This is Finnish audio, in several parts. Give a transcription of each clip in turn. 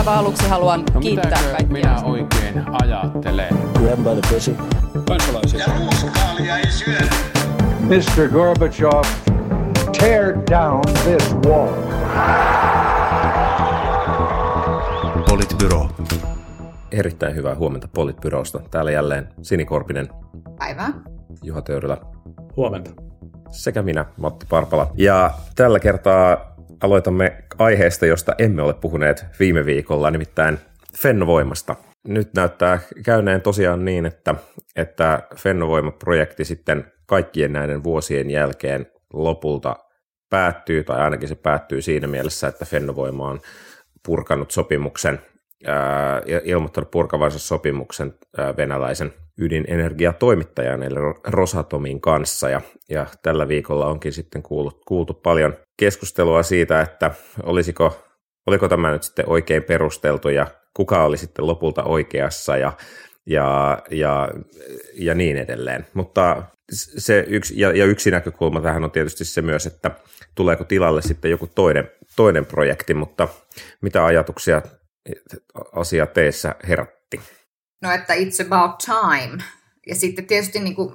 aivan aluksi haluan No kiittää kaikkia. minä oikein ajattelen? Grab by the pussy. kansalaisia. Ja ruuskaalia ei syödä. Mr. Gorbachev, tear down this wall. Politbyro. Erittäin hyvää huomenta Politbyrosta. Täällä jälleen Sini Korpinen, Päivää. Juha Töyrylä Huomenta. sekä minä, Matti Parpala. Ja tällä kertaa aloitamme aiheesta, josta emme ole puhuneet viime viikolla, nimittäin Fennovoimasta. Nyt näyttää käyneen tosiaan niin, että, että Fennovoima-projekti sitten kaikkien näiden vuosien jälkeen lopulta päättyy, tai ainakin se päättyy siinä mielessä, että Fennovoima on purkanut sopimuksen, ää, ilmoittanut purkavansa sopimuksen ää, venäläisen ydinenergiatoimittajan eli Ro- Rosatomin kanssa. Ja, ja tällä viikolla onkin sitten kuultu, kuultu paljon keskustelua siitä, että olisiko, oliko tämä nyt sitten oikein perusteltu ja kuka oli sitten lopulta oikeassa ja, ja, ja, ja niin edelleen. Mutta se yksi, ja, ja yksi näkökulma tähän on tietysti se myös, että tuleeko tilalle sitten joku toinen, toinen projekti, mutta mitä ajatuksia asia teissä herätti? No, että it's about time. Ja sitten tietysti, niin kuin,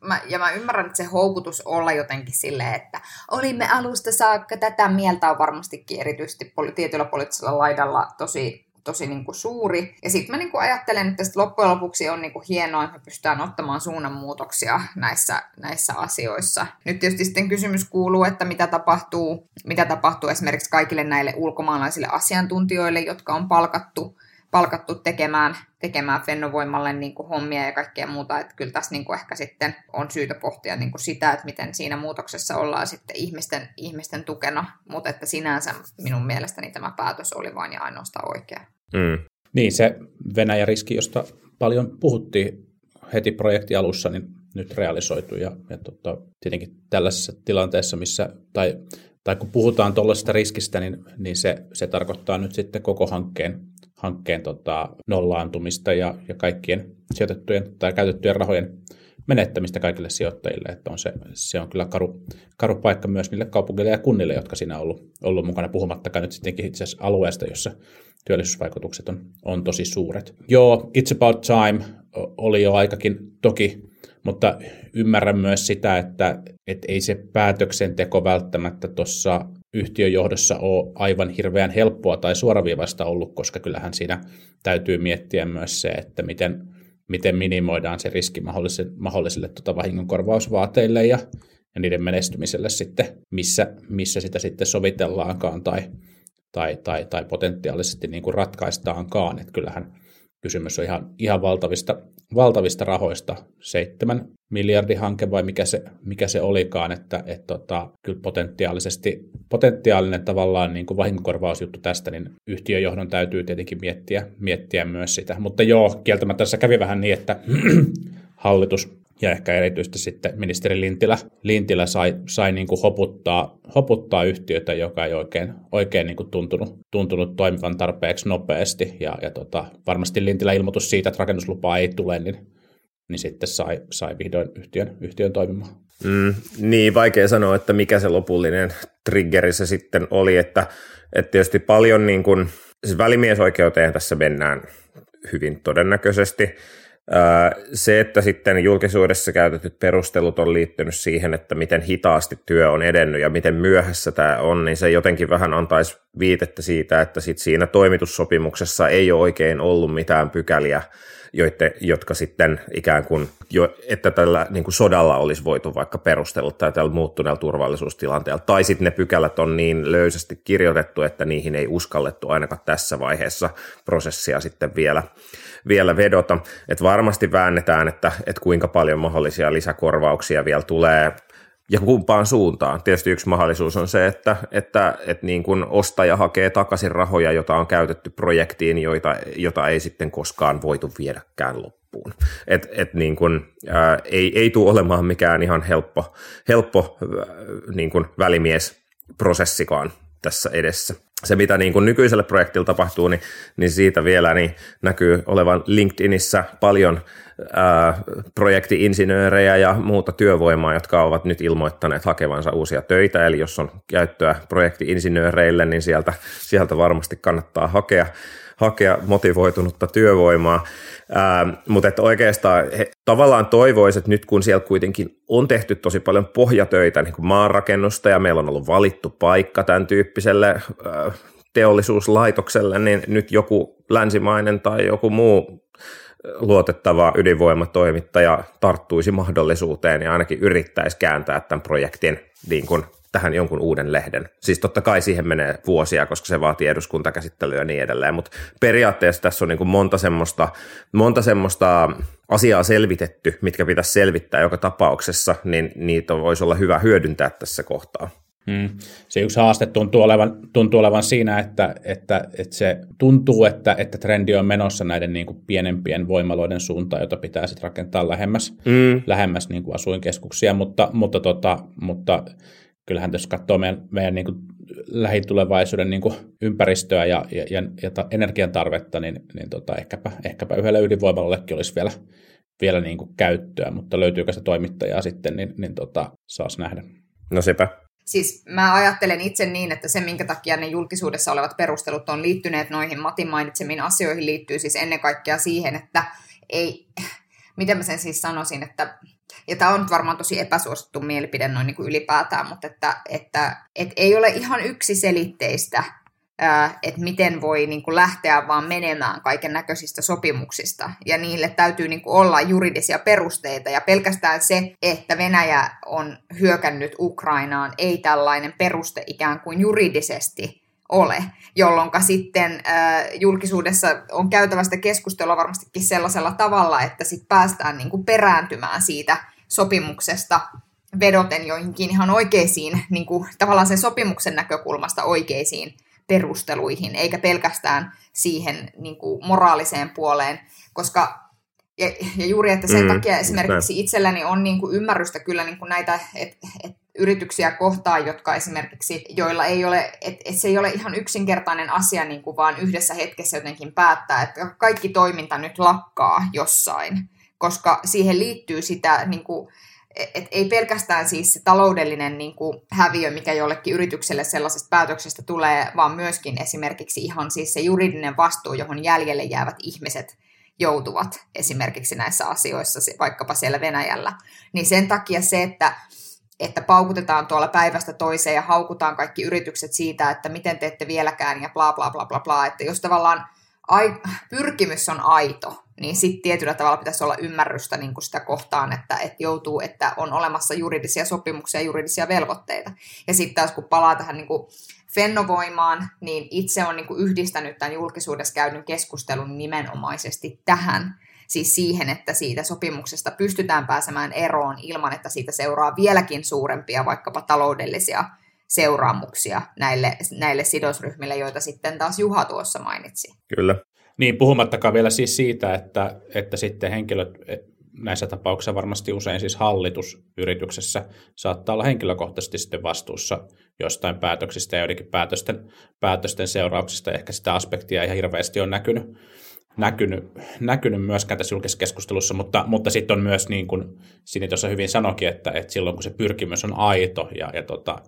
mä, ja mä ymmärrän, että se houkutus olla jotenkin silleen, että olimme alusta saakka, tätä mieltä on varmastikin erityisesti poli- tietyllä poliittisella laidalla tosi, tosi niin kuin suuri. Ja sitten mä niin kuin ajattelen, että sit loppujen lopuksi on niin kuin hienoa, että me pystytään ottamaan suunnanmuutoksia näissä, näissä asioissa. Nyt tietysti sitten kysymys kuuluu, että mitä tapahtuu, mitä tapahtuu esimerkiksi kaikille näille ulkomaalaisille asiantuntijoille, jotka on palkattu palkattu tekemään, tekemään Fennovoimalle niin kuin hommia ja kaikkea muuta. Että kyllä tässä niin kuin ehkä sitten on syytä pohtia niin kuin sitä, että miten siinä muutoksessa ollaan sitten ihmisten, ihmisten tukena. Mutta että sinänsä minun mielestäni tämä päätös oli vain ja ainoastaan oikea. Mm. Niin, se Venäjä-riski, josta paljon puhuttiin heti projekti alussa, niin nyt realisoitu. Ja, ja tota, tietenkin tällaisessa tilanteessa, missä, tai, tai kun puhutaan tuollaisesta riskistä, niin, niin se, se tarkoittaa nyt sitten koko hankkeen, hankkeen tota, nollaantumista ja, ja kaikkien sijoitettujen tai käytettyjen rahojen menettämistä kaikille sijoittajille, että on se, se on kyllä karu, karu paikka myös niille kaupungeille ja kunnille, jotka siinä on ollut, ollut mukana, puhumattakaan nyt sittenkin itse asiassa alueesta, jossa työllisyysvaikutukset on, on tosi suuret. Joo, It's About Time oli jo aikakin toki, mutta ymmärrän myös sitä, että, että ei se päätöksenteko välttämättä tuossa yhtiöjohdossa ole aivan hirveän helppoa tai suoraviivaista ollut, koska kyllähän siinä täytyy miettiä myös se, että miten, miten minimoidaan se riski mahdollisille, mahdollisille tuota vahingonkorvausvaateille ja, ja niiden menestymiselle sitten, missä, missä sitä sitten sovitellaankaan tai, tai, tai, tai potentiaalisesti niin kuin ratkaistaankaan. Että kyllähän kysymys on ihan, ihan valtavista, valtavista rahoista, seitsemän miljardin hanke vai mikä se, mikä se olikaan, että et tota, kyllä potentiaalisesti, potentiaalinen tavallaan niin kuin vahingonkorvausjuttu tästä, niin yhtiöjohdon täytyy tietenkin miettiä, miettiä myös sitä. Mutta joo, kieltämättä tässä kävi vähän niin, että hallitus ja ehkä erityisesti sitten ministeri Lintilä, Lintilä sai, sai niin kuin hoputtaa, hoputtaa yhtiötä, joka ei oikein, oikein niin kuin tuntunut, tuntunut toimivan tarpeeksi nopeasti. Ja, ja tota, varmasti Lintilä ilmoitus siitä, että rakennuslupaa ei tule, niin, niin sitten sai, sai vihdoin yhtiön, yhtiön toimimaan. Mm, niin, vaikea sanoa, että mikä se lopullinen triggeri se sitten oli, että, että tietysti paljon niin kuin, siis välimiesoikeuteen tässä mennään hyvin todennäköisesti. Se, että sitten julkisuudessa käytetyt perustelut on liittynyt siihen, että miten hitaasti työ on edennyt ja miten myöhässä tämä on, niin se jotenkin vähän antaisi viitettä siitä, että sit siinä toimitussopimuksessa ei ole oikein ollut mitään pykäliä, joitte, jotka sitten ikään kuin, jo, että tällä niin kuin sodalla olisi voitu vaikka perustella tai tällä muuttuneella turvallisuustilanteella. Tai sitten ne pykälät on niin löysästi kirjoitettu, että niihin ei uskallettu ainakaan tässä vaiheessa prosessia sitten vielä, vielä vedota. Että varmasti väännetään, että, että kuinka paljon mahdollisia lisäkorvauksia vielä tulee ja kumpaan suuntaan. Tietysti yksi mahdollisuus on se, että, että, että niin kuin ostaja hakee takaisin rahoja, joita on käytetty projektiin, joita, jota ei sitten koskaan voitu viedäkään loppuun. Et, et niin kuin, ää, ei, ei tule olemaan mikään ihan helppo, helppo ää, niin kuin välimiesprosessikaan tässä edessä. Se, mitä niin kuin nykyiselle projektille tapahtuu, niin, niin siitä vielä niin näkyy olevan LinkedInissä paljon projektiinsinöörejä ja muuta työvoimaa, jotka ovat nyt ilmoittaneet hakevansa uusia töitä, eli jos on käyttöä projektiinsinööreille, niin sieltä, sieltä varmasti kannattaa hakea hakea motivoitunutta työvoimaa. Ää, mutta että oikeastaan he tavallaan toivoisivat, että nyt kun siellä kuitenkin on tehty tosi paljon pohjatöitä, niin kuin maanrakennusta ja meillä on ollut valittu paikka tämän tyyppiselle ää, teollisuuslaitokselle, niin nyt joku länsimainen tai joku muu luotettava ydinvoimatoimittaja tarttuisi mahdollisuuteen ja ainakin yrittäisi kääntää tämän projektin niin kuin tähän jonkun uuden lehden. Siis totta kai siihen menee vuosia, koska se vaatii eduskuntakäsittelyä ja niin edelleen, mutta periaatteessa tässä on niin kuin monta, semmoista, monta semmoista asiaa selvitetty, mitkä pitäisi selvittää joka tapauksessa, niin niitä voisi olla hyvä hyödyntää tässä kohtaa. Hmm. Se yksi haaste tuntuu olevan, tuntuu olevan siinä, että, että, että se tuntuu, että, että trendi on menossa näiden niin kuin pienempien voimaloiden suuntaan, jota pitää sitten rakentaa lähemmäs, hmm. lähemmäs niin kuin asuinkeskuksia, mutta, mutta, tota, mutta kyllähän jos katsoo meidän, meidän niin kuin lähitulevaisuuden niin kuin ympäristöä ja, ja, ja, ja energian tarvetta, niin, niin tota, ehkäpä, ehkäpä yhdellä ydinvoimalollekin olisi vielä, vielä niin kuin käyttöä, mutta löytyykö se toimittajaa sitten, niin, niin tota, saas nähdä. No sepä. Siis mä ajattelen itse niin, että se, minkä takia ne julkisuudessa olevat perustelut on liittyneet noihin Matin mainitsemiin asioihin, liittyy siis ennen kaikkea siihen, että ei, miten mä sen siis sanoisin, että ja tämä on nyt varmaan tosi epäsuosittu mielipide noin niin kuin ylipäätään, mutta että, että, että ei ole ihan yksiselitteistä, että miten voi niin kuin lähteä vaan menemään kaiken näköisistä sopimuksista. Ja niille täytyy niin kuin olla juridisia perusteita. Ja pelkästään se, että Venäjä on hyökännyt Ukrainaan, ei tällainen peruste ikään kuin juridisesti ole, jolloin sitten äh, julkisuudessa on käytävästä keskustelua varmastikin sellaisella tavalla, että sitten päästään niin kuin perääntymään siitä sopimuksesta vedoten joihinkin ihan oikeisiin, niin kuin, tavallaan sen sopimuksen näkökulmasta oikeisiin perusteluihin, eikä pelkästään siihen niin kuin, moraaliseen puoleen, koska ja, ja juuri, että sen mm, takia esimerkiksi itselläni on niin kuin ymmärrystä kyllä niin kuin näitä, että et yrityksiä kohtaan, jotka esimerkiksi, joilla ei ole, että et se ei ole ihan yksinkertainen asia niin kuin vaan yhdessä hetkessä jotenkin päättää, että kaikki toiminta nyt lakkaa jossain, koska siihen liittyy sitä niin kuin, et ei pelkästään siis se taloudellinen niin kuin häviö, mikä jollekin yritykselle sellaisesta päätöksestä tulee, vaan myöskin esimerkiksi ihan siis se juridinen vastuu, johon jäljelle jäävät ihmiset joutuvat esimerkiksi näissä asioissa, vaikkapa siellä Venäjällä. Niin sen takia se, että että paukutetaan tuolla päivästä toiseen ja haukutaan kaikki yritykset siitä, että miten teette vieläkään ja bla bla bla bla bla, että jos tavallaan ai, pyrkimys on aito, niin sitten tietyllä tavalla pitäisi olla ymmärrystä niin sitä kohtaan, että, että joutuu, että on olemassa juridisia sopimuksia ja juridisia velvoitteita. Ja sitten taas kun palaa tähän niin kuin Fennovoimaan, niin itse on niin yhdistänyt tämän julkisuudessa käydyn keskustelun nimenomaisesti tähän, siis siihen, että siitä sopimuksesta pystytään pääsemään eroon ilman, että siitä seuraa vieläkin suurempia vaikkapa taloudellisia seuraamuksia näille, näille sidosryhmille, joita sitten taas Juha tuossa mainitsi. Kyllä. Niin, puhumattakaan vielä siis siitä, että, että sitten henkilöt, näissä tapauksissa varmasti usein siis hallitus yrityksessä saattaa olla henkilökohtaisesti sitten vastuussa jostain päätöksistä ja joidenkin päätösten, päätösten seurauksista. Ehkä sitä aspektia ihan hirveästi on näkynyt, näkynyt, näkynyt myöskään tässä julkisessa keskustelussa, mutta, mutta sitten on myös niin kuin Sini tuossa hyvin sanokin, että, että silloin kun se pyrkimys on aito ja, ja tota,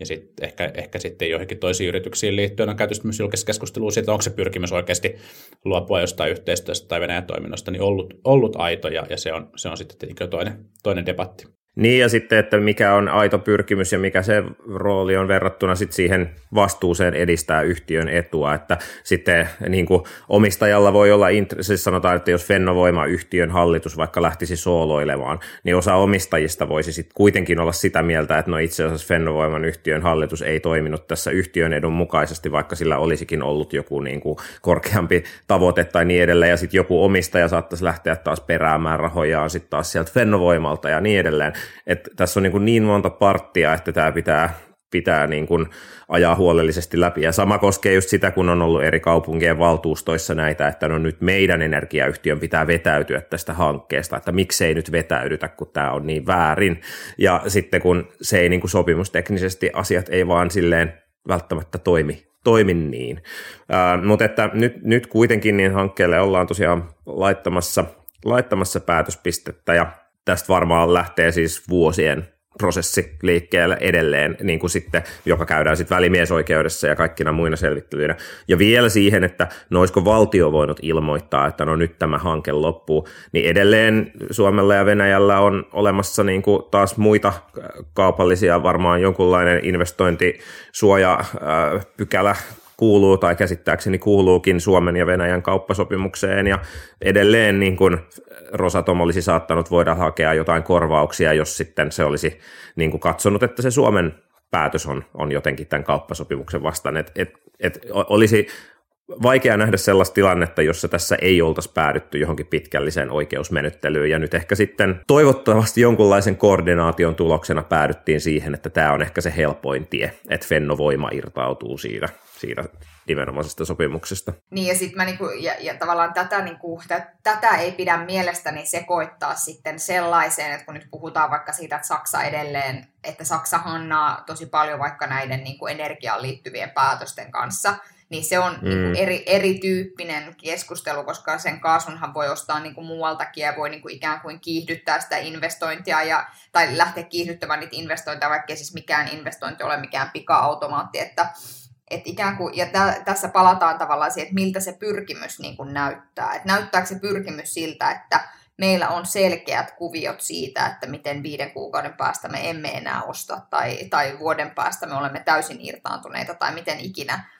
ja sitten ehkä, ehkä sitten joihinkin toisiin yrityksiin liittyen on käyty myös julkisessa keskustelua siitä, onko se pyrkimys oikeasti luopua jostain yhteistyöstä tai Venäjän toiminnasta, niin ollut, ollut aito, ja, ja se, on, se on sitten toinen, toinen debatti. Niin ja sitten, että mikä on aito pyrkimys ja mikä se rooli on verrattuna sitten siihen vastuuseen edistää yhtiön etua, että sitten niin kuin omistajalla voi olla, siis sanotaan, että jos Fennovoima yhtiön hallitus vaikka lähtisi sooloilemaan, niin osa omistajista voisi sitten kuitenkin olla sitä mieltä, että no itse asiassa Fennovoiman yhtiön hallitus ei toiminut tässä yhtiön edun mukaisesti, vaikka sillä olisikin ollut joku niin kuin korkeampi tavoite tai niin edelleen, ja sitten joku omistaja saattaisi lähteä taas peräämään rahojaan sitten taas sieltä Fennovoimalta ja niin edelleen. Että tässä on niin, kuin niin monta parttia, että tämä pitää pitää niin kuin ajaa huolellisesti läpi. Ja sama koskee just sitä, kun on ollut eri kaupunkien valtuustoissa näitä, että no nyt meidän energiayhtiön pitää vetäytyä tästä hankkeesta, että miksei nyt vetäydytä, kun tämä on niin väärin. Ja sitten kun se ei niin kuin sopimusteknisesti, asiat ei vaan silleen välttämättä toimi, toimi niin. Ää, mutta että nyt, nyt kuitenkin niin hankkeelle ollaan tosiaan laittamassa laittamassa päätöspistettä ja tästä varmaan lähtee siis vuosien prosessi liikkeelle edelleen, niin kuin sitten, joka käydään sitten välimiesoikeudessa ja kaikkina muina selvittelyinä. Ja vielä siihen, että no olisiko valtio voinut ilmoittaa, että no nyt tämä hanke loppuu, niin edelleen Suomella ja Venäjällä on olemassa niin kuin taas muita kaupallisia, varmaan jonkunlainen investointisuoja pykälä kuuluu tai käsittääkseni kuuluukin Suomen ja Venäjän kauppasopimukseen ja edelleen niin kuin Rosatom olisi saattanut voida hakea jotain korvauksia, jos sitten se olisi niin kuin katsonut, että se Suomen päätös on, on jotenkin tämän kauppasopimuksen vastaan. Et, et, et olisi vaikea nähdä sellaista tilannetta, jossa tässä ei oltaisi päädytty johonkin pitkälliseen oikeusmenettelyyn, ja nyt ehkä sitten toivottavasti jonkunlaisen koordinaation tuloksena päädyttiin siihen, että tämä on ehkä se helpoin tie, että Fennovoima irtautuu siitä, siitä nimenomaisesta sopimuksesta. Niin ja sitten mä niinku, ja, ja tavallaan tätä, niinku, t- tätä ei pidä mielestäni sekoittaa sitten sellaiseen, että kun nyt puhutaan vaikka siitä, että Saksa edelleen, että Saksa hannaa tosi paljon vaikka näiden niinku energiaan liittyvien päätösten kanssa, niin se on niinku mm. niin eri, erityyppinen keskustelu, koska sen kaasunhan voi ostaa niin kuin muualtakin ja voi niin kuin ikään kuin kiihdyttää sitä investointia ja, tai lähteä kiihdyttämään niitä investointeja, vaikka siis mikään investointi ole mikään pika-automaatti, että et ikään kuin, ja tä, tässä palataan tavallaan siihen, että miltä se pyrkimys niin kuin näyttää. Et näyttääkö se pyrkimys siltä, että meillä on selkeät kuviot siitä, että miten viiden kuukauden päästä me emme enää osta tai, tai vuoden päästä me olemme täysin irtaantuneita tai miten ikinä.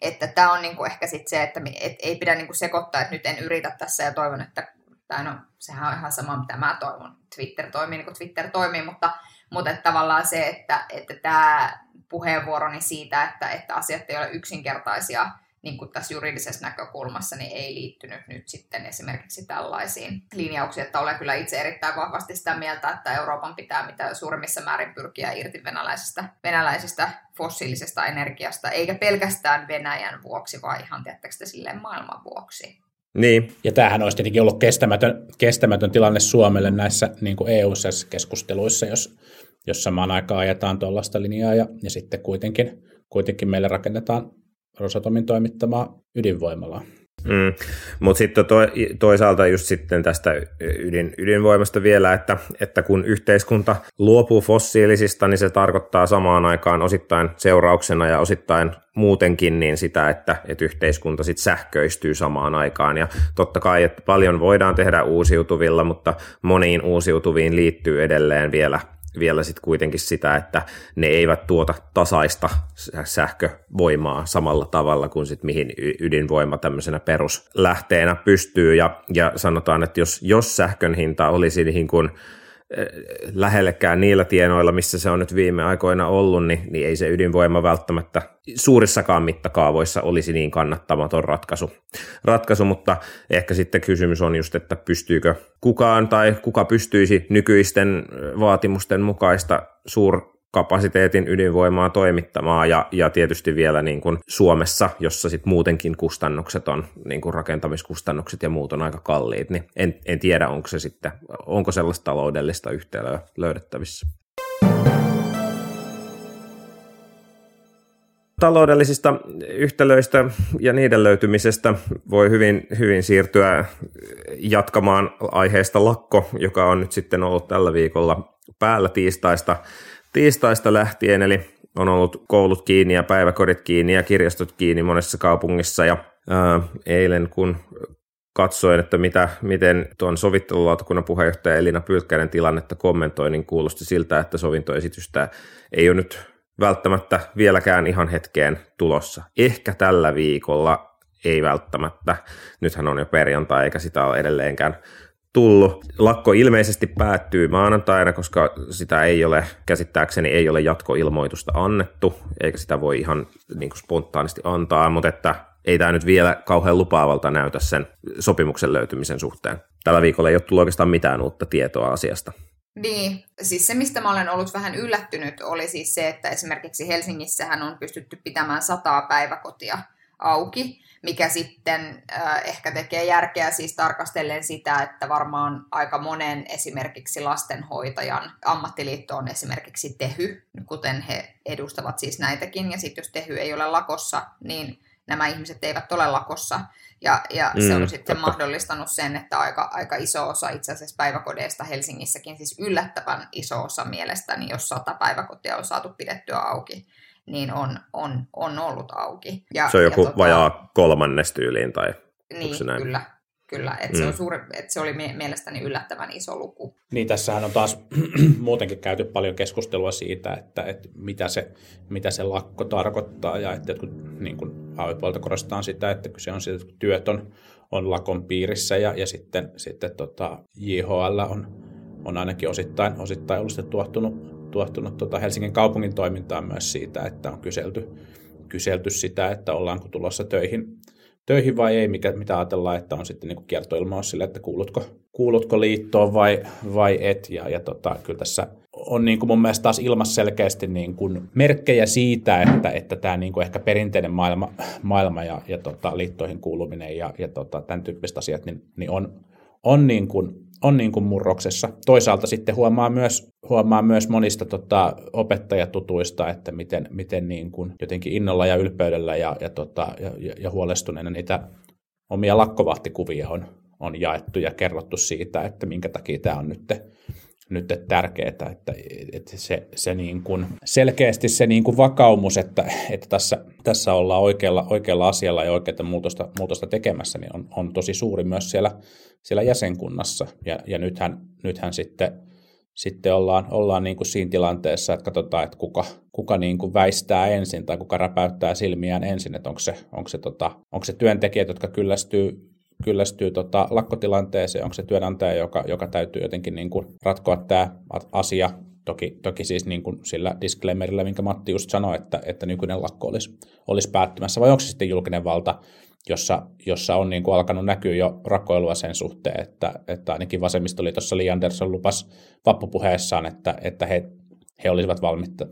Että tämä on niinku ehkä sit se, että et ei pidä niinku sekoittaa, että nyt en yritä tässä ja toivon, että tai no, sehän on ihan sama, mitä mä toivon. Twitter toimii niin kuin Twitter toimii, mutta, mutta että tavallaan se, että, että tämä puheenvuoroni siitä, että, että asiat ei ole yksinkertaisia niin kuin tässä juridisessa näkökulmassa, niin ei liittynyt nyt sitten esimerkiksi tällaisiin linjauksiin, että olen kyllä itse erittäin vahvasti sitä mieltä, että Euroopan pitää mitä suurimmissa määrin pyrkiä irti venäläisestä, venäläisestä fossiilisesta energiasta, eikä pelkästään Venäjän vuoksi, vaan ihan tiettäkö silleen maailman vuoksi. Niin. Ja tämähän olisi tietenkin ollut kestämätön, kestämätön tilanne Suomelle näissä niin EU-keskusteluissa, jos jos samaan aikaan ajetaan tuollaista linjaa ja, ja sitten kuitenkin, kuitenkin meille rakennetaan Rosatomin toimittamaa ydinvoimalaa. Mm. Mutta sitten to, toisaalta just sitten tästä ydin, ydinvoimasta vielä, että, että kun yhteiskunta luopuu fossiilisista, niin se tarkoittaa samaan aikaan osittain seurauksena ja osittain muutenkin niin sitä, että, että yhteiskunta sitten sähköistyy samaan aikaan. Ja totta kai, että paljon voidaan tehdä uusiutuvilla, mutta moniin uusiutuviin liittyy edelleen vielä vielä sitten kuitenkin sitä, että ne eivät tuota tasaista sähkövoimaa samalla tavalla kuin sit mihin ydinvoima tämmöisenä peruslähteenä pystyy. Ja, ja sanotaan, että jos, jos sähkön hinta olisi niin kuin lähellekään niillä tienoilla, missä se on nyt viime aikoina ollut, niin, niin ei se ydinvoima välttämättä suurissakaan mittakaavoissa olisi niin kannattamaton ratkaisu. ratkaisu. Mutta ehkä sitten kysymys on just, että pystyykö kukaan tai kuka pystyisi nykyisten vaatimusten mukaista suur kapasiteetin ydinvoimaa toimittamaan ja, ja tietysti vielä niin kuin Suomessa, jossa sit muutenkin kustannukset on, niin kuin rakentamiskustannukset ja muut on aika kalliit, niin en, en tiedä, onko se sitten, onko sellaista taloudellista yhteyttä löydettävissä. taloudellisista yhtälöistä ja niiden löytymisestä voi hyvin, hyvin siirtyä jatkamaan aiheesta lakko, joka on nyt sitten ollut tällä viikolla päällä tiistaista tiistaista lähtien, eli on ollut koulut kiinni ja päiväkodit kiinni ja kirjastot kiinni monessa kaupungissa ja ää, eilen kun katsoin, että mitä, miten tuon sovittelulautakunnan puheenjohtaja Elina Pylkkäinen tilannetta kommentoi, niin kuulosti siltä, että sovintoesitystä ei ole nyt välttämättä vieläkään ihan hetkeen tulossa. Ehkä tällä viikolla ei välttämättä. Nythän on jo perjantai eikä sitä ole edelleenkään tullut. Lakko ilmeisesti päättyy maanantaina, koska sitä ei ole, käsittääkseni ei ole jatkoilmoitusta annettu, eikä sitä voi ihan niin kuin spontaanisti antaa, mutta että ei tämä nyt vielä kauhean lupaavalta näytä sen sopimuksen löytymisen suhteen. Tällä viikolla ei ole tullut oikeastaan mitään uutta tietoa asiasta. Niin, siis se mistä mä olen ollut vähän yllättynyt oli siis se, että esimerkiksi Helsingissähän on pystytty pitämään sataa päiväkotia auki, mikä sitten äh, ehkä tekee järkeä siis tarkastellen sitä, että varmaan aika monen esimerkiksi lastenhoitajan ammattiliitto on esimerkiksi Tehy, kuten he edustavat siis näitäkin, ja sitten jos Tehy ei ole lakossa, niin nämä ihmiset eivät ole lakossa. Ja, ja mm, se on sitten totta. mahdollistanut sen, että aika, aika iso osa itse asiassa päiväkodeista Helsingissäkin, siis yllättävän iso osa mielestäni, jos sata päiväkotia on saatu pidettyä auki, niin on, on, on ollut auki. Ja, se on joku ja tota, vajaa kolmannes tyyliin, tai niin, näin? kyllä. Kyllä, että mm. se, on suuri, että se oli mielestäni yllättävän iso luku. Niin, tässähän on taas muutenkin käyty paljon keskustelua siitä, että, että mitä, se, mitä se lakko tarkoittaa, ja että kun niin kuin AY-puolelta korostetaan sitä, että kyse on siitä, että työt on, on lakon piirissä, ja, ja sitten, sitten tota, JHL on, on ainakin osittain, osittain ollut tuottunut, tuottunut tota Helsingin kaupungin toimintaan myös siitä, että on kyselty, kyselty sitä, että ollaanko tulossa töihin, töihin vai ei, mikä, mitä ajatellaan, että on sitten niin kiertoilmaus sille, että kuulutko, kuulutko liittoon vai, vai et. Ja, ja tota, kyllä tässä on niin kuin mun mielestä taas ilmassa selkeästi niin kuin merkkejä siitä, että, että tämä niin kuin ehkä perinteinen maailma, maailma ja, ja tota, liittoihin kuuluminen ja, ja tota, tämän tyyppiset asiat niin, niin on, on niin kuin on niin kuin murroksessa. Toisaalta sitten huomaa myös, huomaa myös monista tota, opettajatutuista, että miten, miten niin kuin jotenkin innolla ja ylpeydellä ja, ja, tota, ja, ja huolestuneena niitä omia lakkovahtikuvia on, on jaettu ja kerrottu siitä, että minkä takia tämä on nyt nyt tärkeää, että, että se, se niin kuin, selkeästi se niin kuin vakaumus, että, että tässä, tässä ollaan oikealla, oikealla asialla ja oikeaa muutosta, muutosta tekemässä, niin on, on tosi suuri myös siellä, siellä jäsenkunnassa. Ja, ja nythän, nythän sitten, sitten ollaan, ollaan niin kuin siinä tilanteessa, että katsotaan, että kuka, kuka niin kuin väistää ensin tai kuka räpäyttää silmiään ensin, että onko se, onko se, tota, onko se työntekijät, jotka kyllästyy kyllästyy tota lakkotilanteeseen, onko se työnantaja, joka, joka täytyy jotenkin niin kuin ratkoa tämä asia. Toki, toki siis niin kuin sillä disclaimerilla, minkä Matti just sanoi, että, että nykyinen lakko olisi, olisi päättymässä, vai onko se sitten julkinen valta, jossa, jossa on niin kuin alkanut näkyä jo rakoilua sen suhteen, että, että ainakin vasemmistoliitossa Li Andersson lupas vappupuheessaan, että, että he, he olisivat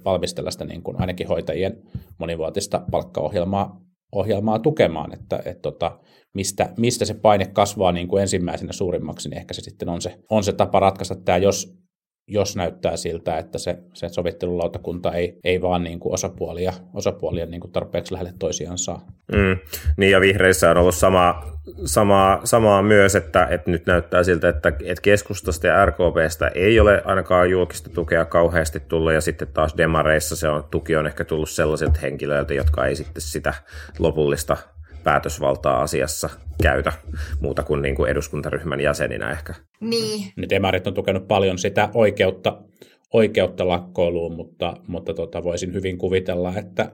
valmistella sitä niin kuin ainakin hoitajien monivuotista palkkaohjelmaa ohjelmaa tukemaan, että, että tota, mistä, mistä se paine kasvaa niin kuin ensimmäisenä suurimmaksi, niin ehkä se sitten on se, on se tapa ratkaista tämä, jos, jos näyttää siltä, että se, se sovittelulautakunta ei, ei vaan niin kuin osapuolia, osapuolia niin kuin tarpeeksi lähelle toisiaan saa. Mm, niin ja vihreissä on ollut sama, sama, samaa myös, että, että nyt näyttää siltä, että, että keskustasta ja RKPstä ei ole ainakaan julkista tukea kauheasti tullut ja sitten taas demareissa se on, tuki on ehkä tullut sellaisilta henkilöiltä, jotka ei sitten sitä lopullista päätösvaltaa asiassa käytä muuta kuin, niin kuin eduskuntaryhmän jäseninä ehkä. Niin. Nyt emarit on tukenut paljon sitä oikeutta, oikeutta lakkoiluun, mutta, mutta tota, voisin hyvin kuvitella, että,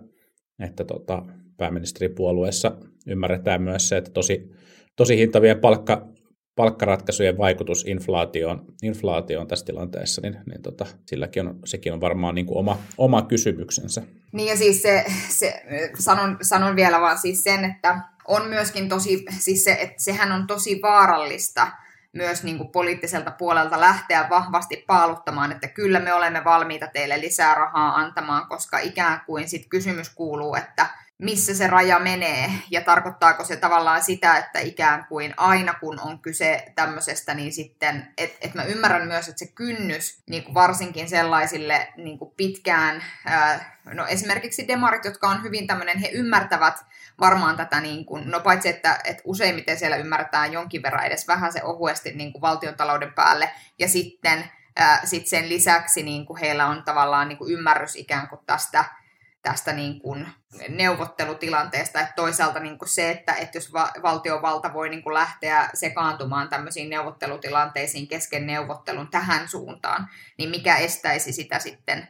että tota, pääministeripuolueessa ymmärretään myös se, että tosi, tosi hintavien palkka, palkkaratkaisujen vaikutus inflaatioon, inflaatioon tässä tilanteessa, niin, niin tota, silläkin on, sekin on varmaan niin kuin oma, oma kysymyksensä. Niin ja siis se, se sanon, sanon vielä vaan siis sen, että on myöskin tosi, siis se, että sehän on tosi vaarallista myös niin kuin poliittiselta puolelta lähteä vahvasti paaluttamaan, että kyllä me olemme valmiita teille lisää rahaa antamaan, koska ikään kuin sit kysymys kuuluu, että missä se raja menee ja tarkoittaako se tavallaan sitä, että ikään kuin aina kun on kyse tämmöisestä, niin sitten, että et mä ymmärrän myös, että se kynnys niin kuin varsinkin sellaisille niin kuin pitkään, ää, no esimerkiksi demarit, jotka on hyvin tämmöinen, he ymmärtävät varmaan tätä, niin kuin, no paitsi että, että useimmiten siellä ymmärretään jonkin verran edes vähän se ohuesti niin kuin valtiontalouden päälle ja sitten sit sen lisäksi niin kuin heillä on tavallaan niin kuin ymmärrys ikään kuin tästä tästä niin kuin neuvottelutilanteesta, että toisaalta niin kuin se, että, että jos va- valtiovalta voi niin kuin lähteä sekaantumaan tämmöisiin neuvottelutilanteisiin kesken neuvottelun tähän suuntaan, niin mikä estäisi sitä sitten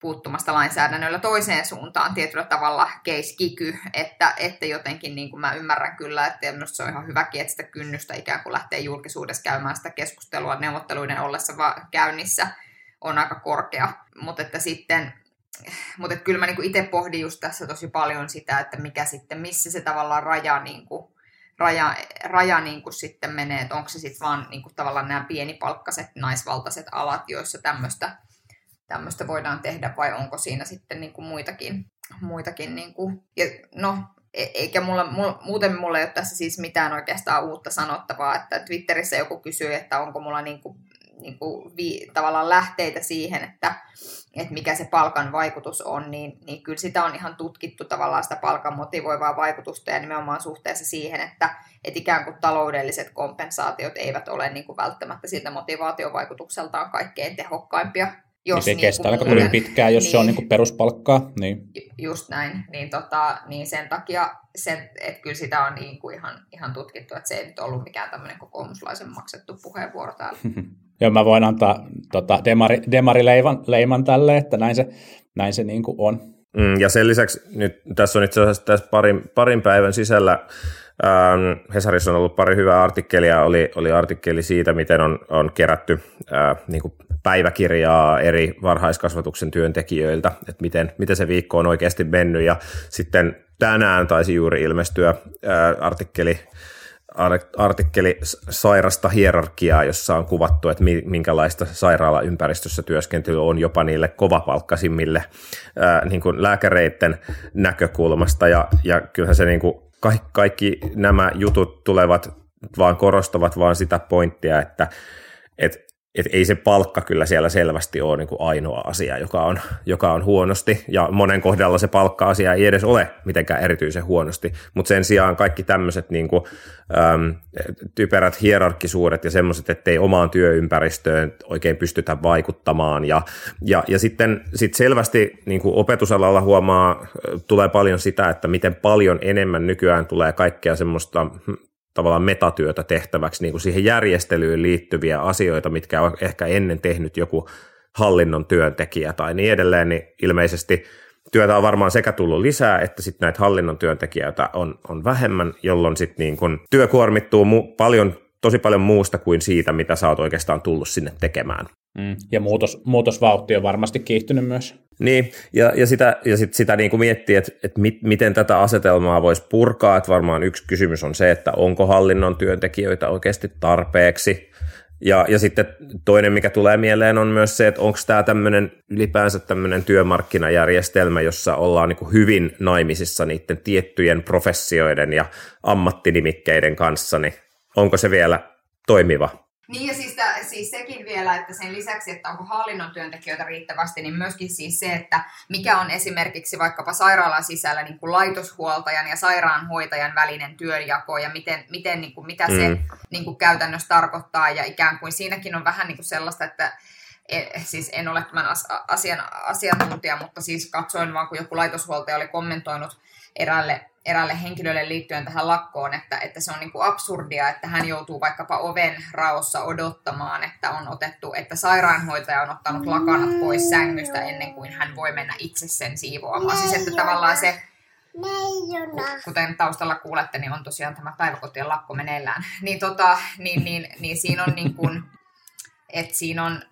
puuttumasta lainsäädännöllä toiseen suuntaan tietyllä tavalla case kiky, että, että jotenkin niin kuin mä ymmärrän kyllä, että minusta se on ihan hyväkin, että sitä kynnystä ikään kuin lähtee julkisuudessa käymään sitä keskustelua neuvotteluiden ollessa käynnissä on aika korkea, mutta että sitten mutta kyllä mä niinku itse pohdin just tässä tosi paljon sitä, että mikä sitten, missä se tavallaan raja, niinku, raja, raja niinku sitten menee, että onko se sitten vaan niinku tavallaan nämä pienipalkkaiset naisvaltaiset alat, joissa tämmöistä voidaan tehdä, vai onko siinä sitten niinku muitakin, muitakin niinku, ja no, e- eikä mulla, mulla, muuten mulla ei ole tässä siis mitään oikeastaan uutta sanottavaa, että Twitterissä joku kysyy, että onko mulla niinku niin kuin vi, tavallaan lähteitä siihen, että, että mikä se palkan vaikutus on, niin, niin kyllä sitä on ihan tutkittu tavallaan sitä palkan motivoivaa vaikutusta ja nimenomaan suhteessa siihen, että, että ikään kuin taloudelliset kompensaatiot eivät ole niin kuin välttämättä siltä motivaatiovaikutukseltaan kaikkein tehokkaimpia jos niin se niin kestää aika kovin pitkään, jos niin, se on niin kuin peruspalkkaa. Niin. Just näin. Niin, tota, niin sen takia, sen, että kyllä sitä on niin kuin ihan, ihan tutkittu, että se ei nyt ollut mikään tämmöinen kokoomuslaisen maksettu puheenvuoro täällä. Joo, mä voin antaa tota, demari, demarileiman leiman tälle, että näin se, näin se niin kuin on. Mm, ja sen lisäksi nyt tässä on itse asiassa tässä parin, parin päivän sisällä Ähm, Hesarissa on ollut pari hyvää artikkelia. Oli, oli artikkeli siitä, miten on, on kerätty äh, niin kuin päiväkirjaa eri varhaiskasvatuksen työntekijöiltä, että miten, miten se viikko on oikeasti mennyt. Ja sitten tänään taisi juuri ilmestyä äh, artikkeli, artikkeli sairasta hierarkiaa, jossa on kuvattu, että minkälaista sairaalaympäristössä työskentely on jopa niille kovapalkkasimmille niin kuin lääkäreiden näkökulmasta. Ja, ja kyllähän se niin kuin kaikki, kaikki nämä jutut tulevat vaan korostavat vaan sitä pointtia, että et, et ei se palkka kyllä siellä selvästi ole niin kuin ainoa asia, joka on, joka on huonosti, ja monen kohdalla se palkka-asia ei edes ole mitenkään erityisen huonosti, mutta sen sijaan kaikki tämmöiset niin kuin, typerät hierarkkisuudet ja semmoiset, ettei omaan työympäristöön oikein pystytä vaikuttamaan, ja, ja, ja sitten sit selvästi niin kuin opetusalalla huomaa, tulee paljon sitä, että miten paljon enemmän nykyään tulee kaikkea semmoista tavallaan metatyötä tehtäväksi, niin kuin siihen järjestelyyn liittyviä asioita, mitkä on ehkä ennen tehnyt joku hallinnon työntekijä tai niin edelleen, niin ilmeisesti työtä on varmaan sekä tullut lisää, että sitten näitä hallinnon työntekijöitä on, on vähemmän, jolloin sitten niin kun työ kuormittuu mu- paljon, tosi paljon muusta kuin siitä, mitä sä oot oikeastaan tullut sinne tekemään. Mm. Ja muutos, muutosvauhti on varmasti kiihtynyt myös. Niin, ja, ja sitä, ja sit sitä niin kuin miettii, että, että mit, miten tätä asetelmaa voisi purkaa, että varmaan yksi kysymys on se, että onko hallinnon työntekijöitä oikeasti tarpeeksi, ja, ja sitten toinen, mikä tulee mieleen, on myös se, että onko tämä tämmöinen ylipäänsä tämmöinen työmarkkinajärjestelmä, jossa ollaan niin hyvin naimisissa niiden tiettyjen professioiden ja ammattinimikkeiden kanssa, niin onko se vielä toimiva? Niin ja siis, siis sekin vielä, että sen lisäksi, että onko hallinnon työntekijöitä riittävästi, niin myöskin siis se, että mikä on esimerkiksi vaikkapa sairaalan sisällä niin kuin laitoshuoltajan ja sairaanhoitajan välinen työnjako ja miten, miten niin kuin, mitä se mm. niin kuin käytännössä tarkoittaa ja ikään kuin siinäkin on vähän niin kuin sellaista, että siis en ole tämän asian asiantuntija, mutta siis katsoin vaan, kun joku laitoshuoltaja oli kommentoinut eräälle eräälle henkilölle liittyen tähän lakkoon, että, että se on niin kuin absurdia, että hän joutuu vaikkapa oven raossa odottamaan, että on otettu, että sairaanhoitaja on ottanut lakanat pois sängystä ennen kuin hän voi mennä itse sen siivoamaan. Siis että tavallaan se, kuten taustalla kuulette, niin on tosiaan tämä päiväkotien lakko meneillään. Niin, tota, niin, niin, niin siinä on niin kuin, että siinä on,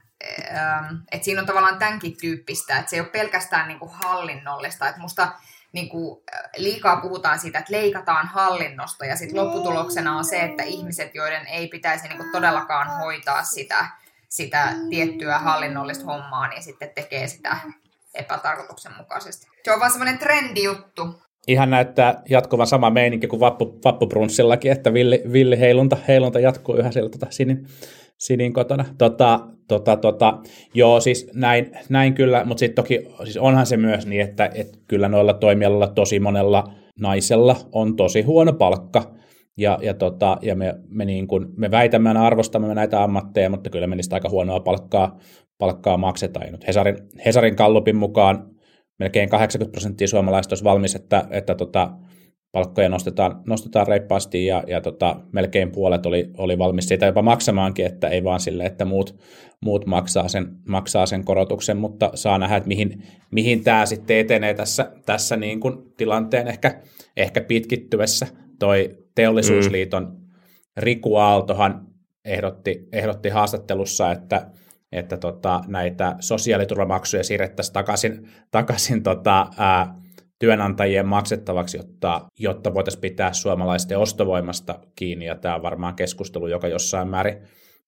että siinä on tavallaan tämänkin tyyppistä, että se ei ole pelkästään niin kuin hallinnollista. Että musta niin kuin, liikaa puhutaan siitä, että leikataan hallinnosta ja sitten lopputuloksena on se, että ihmiset, joiden ei pitäisi niin kuin todellakaan hoitaa sitä, sitä tiettyä hallinnollista hommaa, niin sitten tekee sitä epätarkoituksenmukaisesti. Se on vaan semmoinen trendijuttu. Ihan näyttää jatkuvan sama meininki kuin vappu, vappubrunssillakin, että villi, villi heilunta, heilunta jatkuu yhä sieltä tota, sinin, sinin kotona. Tota, tota, tota, joo, siis näin, näin kyllä, mutta sitten toki siis onhan se myös niin, että et kyllä noilla toimialoilla tosi monella naisella on tosi huono palkka, ja, ja, tota, ja me, me, niin kun, me väitämme arvostamme näitä ammatteja, mutta kyllä me niistä aika huonoa palkkaa, palkkaa maksetaan. nyt Hesarin, Hesarin kallupin mukaan melkein 80 prosenttia suomalaisista olisi valmis, että, että tota, palkkoja nostetaan, nostetaan reippaasti ja, ja tota, melkein puolet oli, oli valmis siitä jopa maksamaankin, että ei vaan sille, että muut, muut maksaa, sen, maksaa sen korotuksen, mutta saa nähdä, että mihin, mihin tämä sitten etenee tässä, tässä niin kuin tilanteen ehkä, ehkä pitkittyessä. Toi Teollisuusliiton mm. Riku Aaltohan ehdotti, ehdotti haastattelussa, että, että tota, näitä sosiaaliturvamaksuja siirrettäisiin takaisin, takaisin tota, ää, työnantajien maksettavaksi, jotta, jotta voitaisiin pitää suomalaisten ostovoimasta kiinni, ja tämä on varmaan keskustelu, joka jossain määrin,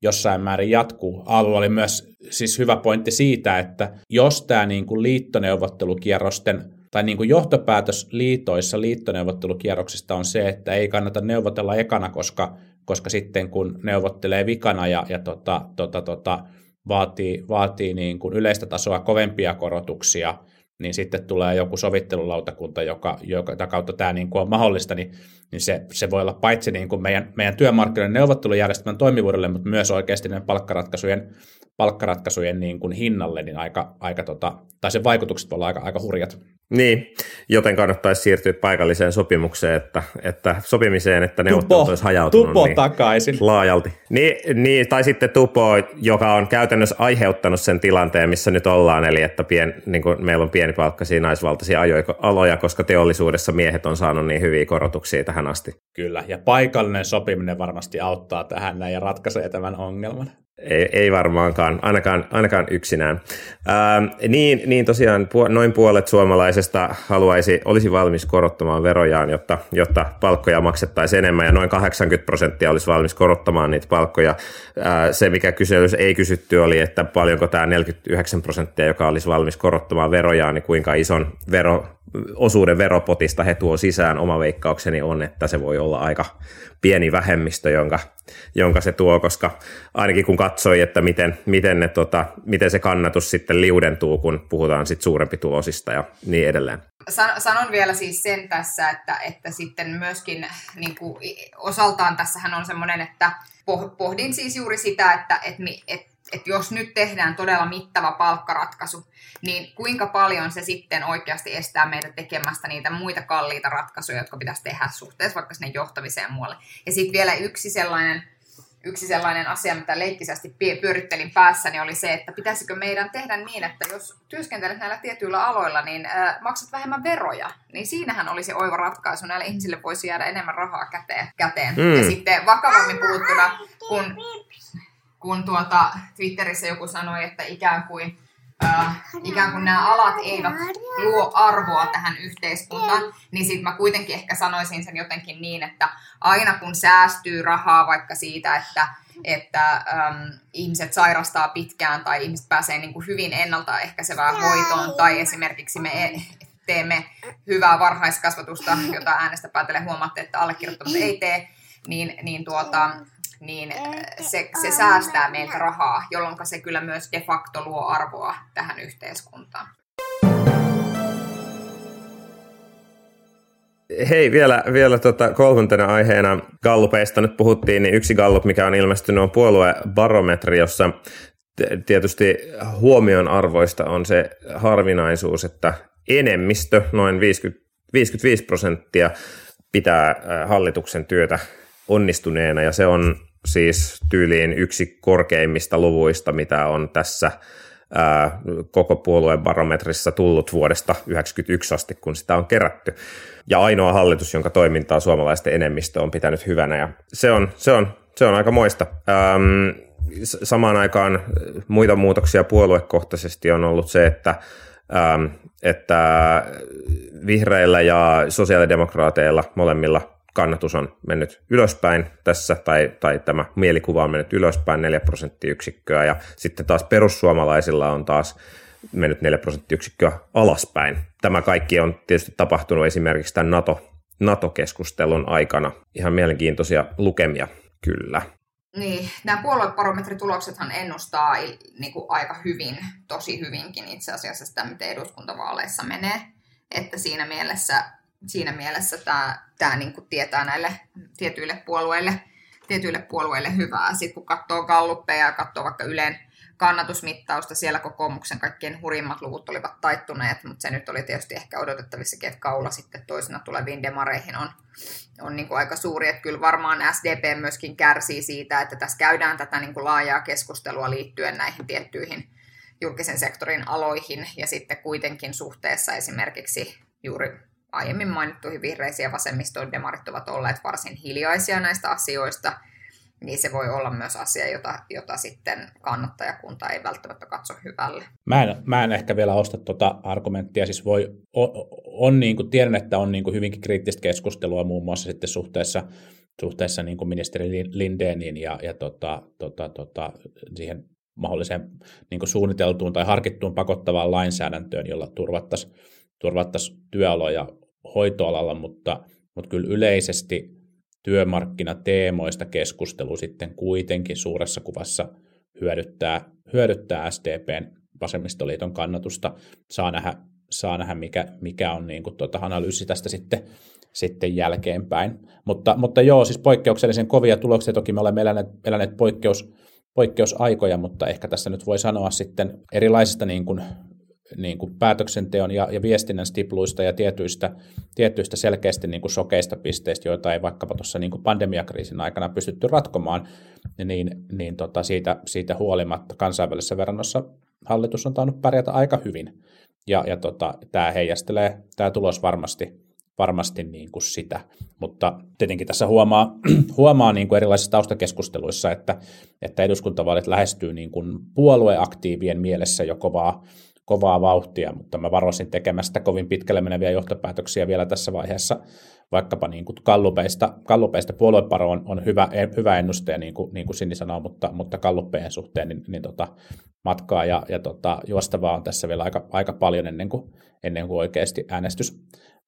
jossain määrin jatkuu. Aalu oli myös siis hyvä pointti siitä, että jos tämä niin kuin liittoneuvottelukierrosten tai niin kuin johtopäätös liitoissa liittoneuvottelukierroksista on se, että ei kannata neuvotella ekana, koska koska sitten kun neuvottelee vikana ja, ja tota, tota, tota, vaatii, vaatii niin kuin yleistä tasoa kovempia korotuksia, niin sitten tulee joku sovittelulautakunta, joka, joka kautta tämä niin kuin on mahdollista, niin, niin se, se voi olla paitsi niin kuin meidän, meidän työmarkkinoiden neuvottelujärjestelmän toimivuudelle, mutta myös oikeasti palkkaratkaisujen, palkkaratkaisujen niin kuin hinnalle, niin aika, aika tota, tai sen vaikutukset voi olla aika, aika hurjat. Niin, joten kannattaisi siirtyä paikalliseen sopimukseen, että, että sopimiseen, että neuvottelut olisi hajautunut tupo niin takaisin. laajalti. Niin, niin, tai sitten tupo, joka on käytännössä aiheuttanut sen tilanteen, missä nyt ollaan, eli että pien, niin kuin meillä on pienipalkkaisia naisvaltaisia aloja, koska teollisuudessa miehet on saanut niin hyviä korotuksia tähän asti. Kyllä, ja paikallinen sopiminen varmasti auttaa tähän näin ja ratkaisee tämän ongelman. Ei, ei varmaankaan, ainakaan, ainakaan yksinään. Ää, niin, niin tosiaan noin puolet suomalaisesta haluaisi, olisi valmis korottamaan verojaan, jotta, jotta palkkoja maksettaisiin enemmän, ja noin 80 prosenttia olisi valmis korottamaan niitä palkkoja. Ää, se, mikä kyselyssä ei kysytty, oli, että paljonko tämä 49 prosenttia, joka olisi valmis korottamaan verojaan, niin kuinka ison vero, osuuden veropotista he tuo sisään. Oma veikkaukseni on, että se voi olla aika pieni vähemmistö, jonka, jonka se tuo, koska ainakin kun katsoi, että miten, miten, ne, tota, miten se kannatus sitten liudentuu, kun puhutaan sit suurempi tulosista ja niin edelleen. Sanon vielä siis sen tässä, että, että sitten myöskin niin kuin, osaltaan tässähän on semmoinen, että pohdin siis juuri sitä, että, että, että että jos nyt tehdään todella mittava palkkaratkaisu, niin kuinka paljon se sitten oikeasti estää meitä tekemästä niitä muita kalliita ratkaisuja, jotka pitäisi tehdä suhteessa vaikka sinne johtamiseen ja muualle. Ja sitten vielä yksi sellainen, yksi sellainen asia, mitä leikkisästi pyörittelin päässäni, oli se, että pitäisikö meidän tehdä niin, että jos työskentelet näillä tietyillä aloilla, niin äh, maksat vähemmän veroja. Niin siinähän olisi oiva ratkaisu. Näille ihmisille voisi jäädä enemmän rahaa käteen. käteen. Mm. Ja sitten vakavammin puhuttuna, kun kun tuota Twitterissä joku sanoi, että ikään kuin, äh, ikään kuin nämä alat eivät luo arvoa tähän yhteiskuntaan, niin sitten mä kuitenkin ehkä sanoisin sen jotenkin niin, että aina kun säästyy rahaa vaikka siitä, että että ähm, ihmiset sairastaa pitkään tai ihmiset pääsee niin kuin hyvin ennaltaehkäisevään hoitoon tai esimerkiksi me e- teemme hyvää varhaiskasvatusta, jota äänestä päätellen huomaatte, että allekirjoittamat ei tee, niin, niin tuota, niin se, se säästää meiltä rahaa, jolloin se kyllä myös de facto luo arvoa tähän yhteiskuntaan. Hei, vielä, vielä tota kolmantena aiheena Gallupeista nyt puhuttiin, niin yksi Gallup, mikä on ilmestynyt, on puoluebarometri, jossa tietysti huomion arvoista on se harvinaisuus, että enemmistö, noin 50, 55 prosenttia, pitää hallituksen työtä onnistuneena, ja se on siis tyyliin yksi korkeimmista luvuista, mitä on tässä ää, koko puolueen barometrissa tullut vuodesta 1991 asti, kun sitä on kerätty. Ja ainoa hallitus, jonka toimintaa suomalaisten enemmistö on pitänyt hyvänä. Ja se on, se on, se on aika moista. Ähm, samaan aikaan muita muutoksia puoluekohtaisesti on ollut se, että, että vihreillä ja sosiaalidemokraateilla molemmilla kannatus on mennyt ylöspäin tässä, tai, tai tämä mielikuva on mennyt ylöspäin 4 prosenttiyksikköä, ja sitten taas perussuomalaisilla on taas mennyt 4 prosenttiyksikköä alaspäin. Tämä kaikki on tietysti tapahtunut esimerkiksi tämän NATO, NATO-keskustelun aikana. Ihan mielenkiintoisia lukemia, kyllä. Niin, nämä puoluebarometrituloksethan ennustaa niin kuin aika hyvin, tosi hyvinkin itse asiassa sitä, miten eduskuntavaaleissa menee. Että siinä mielessä siinä mielessä tämä, tämä niin kuin tietää näille tietyille puolueille, tietyille puolueille hyvää. Sitten kun katsoo galluppeja ja katsoo vaikka Ylen kannatusmittausta, siellä kokoomuksen kaikkien hurimmat luvut olivat taittuneet, mutta se nyt oli tietysti ehkä odotettavissakin, että kaula sitten toisena tuleviin demareihin on, on niin kuin aika suuri. Että kyllä varmaan SDP myöskin kärsii siitä, että tässä käydään tätä niin kuin laajaa keskustelua liittyen näihin tiettyihin julkisen sektorin aloihin ja sitten kuitenkin suhteessa esimerkiksi juuri aiemmin mainittuihin vihreisiin ja vasemmistoon demarit ovat olleet varsin hiljaisia näistä asioista, niin se voi olla myös asia, jota, jota sitten kannattajakunta ei välttämättä katso hyvälle. Mä en, mä en ehkä vielä osta tuota argumenttia, siis voi, on, on niin kuin, tiedän, että on niin kuin hyvinkin kriittistä keskustelua muun muassa sitten suhteessa, suhteessa niin kuin ministeri Lindeniin ja, ja tota, tota, tota, siihen mahdolliseen niin kuin suunniteltuun tai harkittuun pakottavaan lainsäädäntöön, jolla turvattaisiin turvattaisi työoloja hoitoalalla, mutta, mutta kyllä yleisesti työmarkkinateemoista keskustelu sitten kuitenkin suuressa kuvassa hyödyttää, hyödyttää SDPn vasemmistoliiton kannatusta. Saa nähdä, saa nähdä mikä, mikä on niin kuin tuota analyysi tästä sitten, sitten jälkeenpäin. Mutta, mutta joo, siis poikkeuksellisen kovia tuloksia. Toki me olemme eläneet, eläneet poikkeus, poikkeusaikoja, mutta ehkä tässä nyt voi sanoa sitten erilaisista niin kuin niin kuin päätöksenteon ja, ja viestinnän stipluista ja tietyistä, tietyistä selkeästi niin kuin sokeista pisteistä, joita ei vaikkapa tuossa niin kuin pandemiakriisin aikana pystytty ratkomaan, niin, niin tota siitä, siitä huolimatta kansainvälisessä verrannossa hallitus on tainnut pärjätä aika hyvin. Ja, ja tota, tämä heijastelee, tämä tulos varmasti, varmasti niin kuin sitä. Mutta tietenkin tässä huomaa, huomaa niin kuin erilaisissa taustakeskusteluissa, että, että eduskuntavaalit lähestyy niin kuin puolueaktiivien mielessä jo kovaa, kovaa vauhtia, mutta mä varoisin tekemästä kovin pitkälle meneviä johtopäätöksiä vielä tässä vaiheessa, vaikkapa niin kuin kallupeista, kallupeista puolueparo on, on hyvä, hyvä ennuste, niin kuin, niin kuin Sini sanoo, mutta, mutta kalluppeen suhteen niin, niin tota, matkaa ja, ja tota, juostavaa on tässä vielä aika, aika paljon ennen kuin, ennen kuin oikeasti äänestys,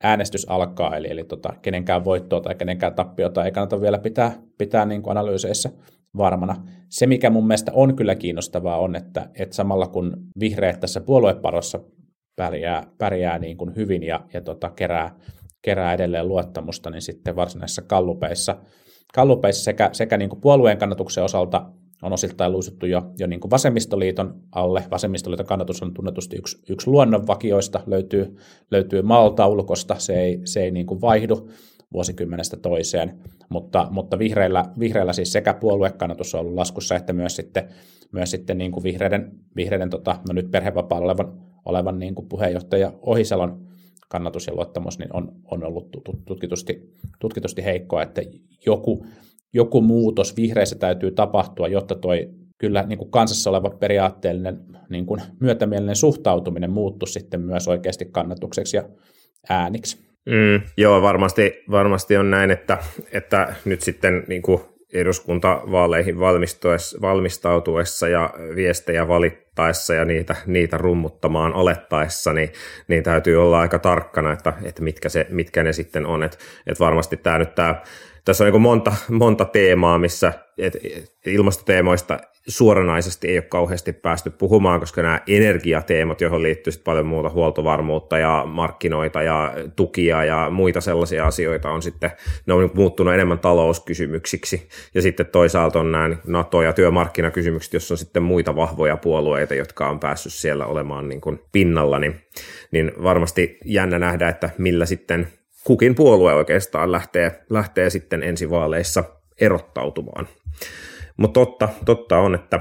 äänestys alkaa, eli, eli tota, kenenkään voittoa tai kenenkään tappiota ei kannata vielä pitää, pitää niin kuin analyyseissä varmana. Se, mikä mun mielestä on kyllä kiinnostavaa, on, että, että samalla kun vihreät tässä puolueparossa pärjää, pärjää niin kuin hyvin ja, ja tota, kerää, kerää edelleen luottamusta, niin sitten varsinaisissa kallupeissa, kallupeissa sekä, sekä niin kuin puolueen kannatuksen osalta on osittain luisuttu jo, jo niin kuin vasemmistoliiton alle. Vasemmistoliiton kannatus on tunnetusti yksi, yksi luonnonvakioista, löytyy, löytyy maltaulukosta, se ei, se ei niin kuin vaihdu vuosikymmenestä toiseen, mutta, mutta vihreillä, vihreillä siis sekä puoluekannatus on ollut laskussa, että myös sitten, myös sitten niin kuin vihreiden, vihreiden tota, no nyt perhevapaalla olevan, olevan niin kuin puheenjohtaja Ohisalon kannatus ja luottamus niin on, on ollut tutkitusti, tutkitusti heikkoa, että joku, joku muutos vihreissä täytyy tapahtua, jotta toi kyllä niin kuin kansassa oleva periaatteellinen niin kuin myötämielinen suhtautuminen muuttuu sitten myös oikeasti kannatukseksi ja ääniksi. Mm, joo, varmasti, varmasti on näin, että, että nyt sitten niin kuin eduskuntavaaleihin valmistautuessa ja viestejä valittaessa ja niitä, niitä rummuttamaan alettaessa, niin, niin täytyy olla aika tarkkana, että, että mitkä, se, mitkä ne sitten on. Että, että varmasti tämä nyt tämä, tässä on niin monta, monta teemaa, missä että ilmastoteemoista suoranaisesti ei ole kauheasti päästy puhumaan, koska nämä energiateemat, joihin liittyy paljon muuta huoltovarmuutta ja markkinoita ja tukia ja muita sellaisia asioita on sitten, ne on muuttunut enemmän talouskysymyksiksi. Ja sitten toisaalta on nämä NATO- ja työmarkkinakysymykset, jossa on sitten muita vahvoja puolueita, jotka on päässyt siellä olemaan niin kuin pinnalla, niin, niin varmasti jännä nähdä, että millä sitten kukin puolue oikeastaan lähtee, lähtee sitten ensi vaaleissa erottautumaan. Mutta totta, totta on, että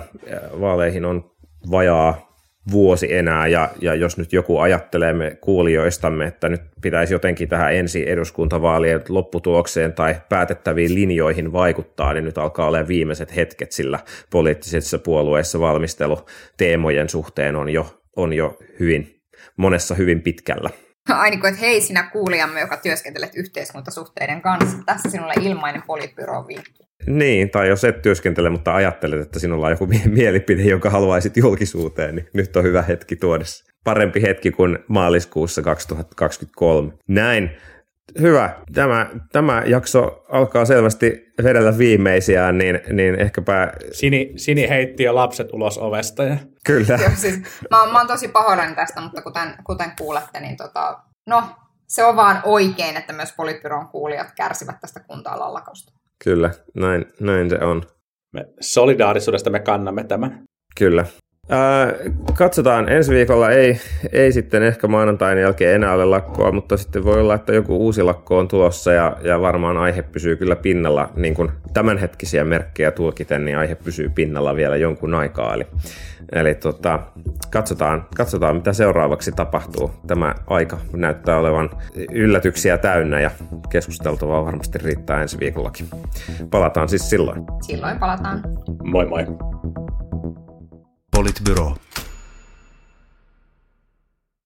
vaaleihin on vajaa vuosi enää, ja, ja jos nyt joku ajattelee me kuulijoistamme, että nyt pitäisi jotenkin tähän ensi eduskuntavaalien lopputulokseen tai päätettäviin linjoihin vaikuttaa, niin nyt alkaa olla viimeiset hetket, sillä poliittisissa puolueissa valmistelu teemojen suhteen on jo, on jo hyvin, monessa hyvin pitkällä. Aini kuin, että hei sinä kuulijamme, joka työskentelet yhteiskuntasuhteiden kanssa. Tässä sinulle ilmainen politbyro niin, tai jos et työskentele, mutta ajattelet, että sinulla on joku mielipide, jonka haluaisit julkisuuteen, niin nyt on hyvä hetki tuoda parempi hetki kuin maaliskuussa 2023. Näin. Hyvä. Tämä, tämä jakso alkaa selvästi vedellä viimeisiään, niin, niin ehkäpä... Sini, Sini heitti jo lapset ulos ovesta. Ja... Kyllä. Joo, siis, mä, mä oon tosi pahoillani tästä, mutta kuten, kuten kuulette, niin tota, no, se on vaan oikein, että myös Politbyron kuulijat kärsivät tästä kunta-alan lakosta. Kyllä, näin, näin se on. Me solidaarisuudesta me kannamme tämän. Kyllä. Ää, katsotaan, ensi viikolla ei, ei sitten ehkä maanantain jälkeen enää ole lakkoa, mutta sitten voi olla, että joku uusi lakko on tulossa ja, ja varmaan aihe pysyy kyllä pinnalla, niin kuin tämänhetkisiä merkkejä tulkiten, niin aihe pysyy pinnalla vielä jonkun aikaa. Eli, eli tota, katsotaan, katsotaan, mitä seuraavaksi tapahtuu. Tämä aika näyttää olevan yllätyksiä täynnä ja keskusteltavaa varmasti riittää ensi viikollakin. Palataan siis silloin. Silloin palataan. Moi moi. Politbyro.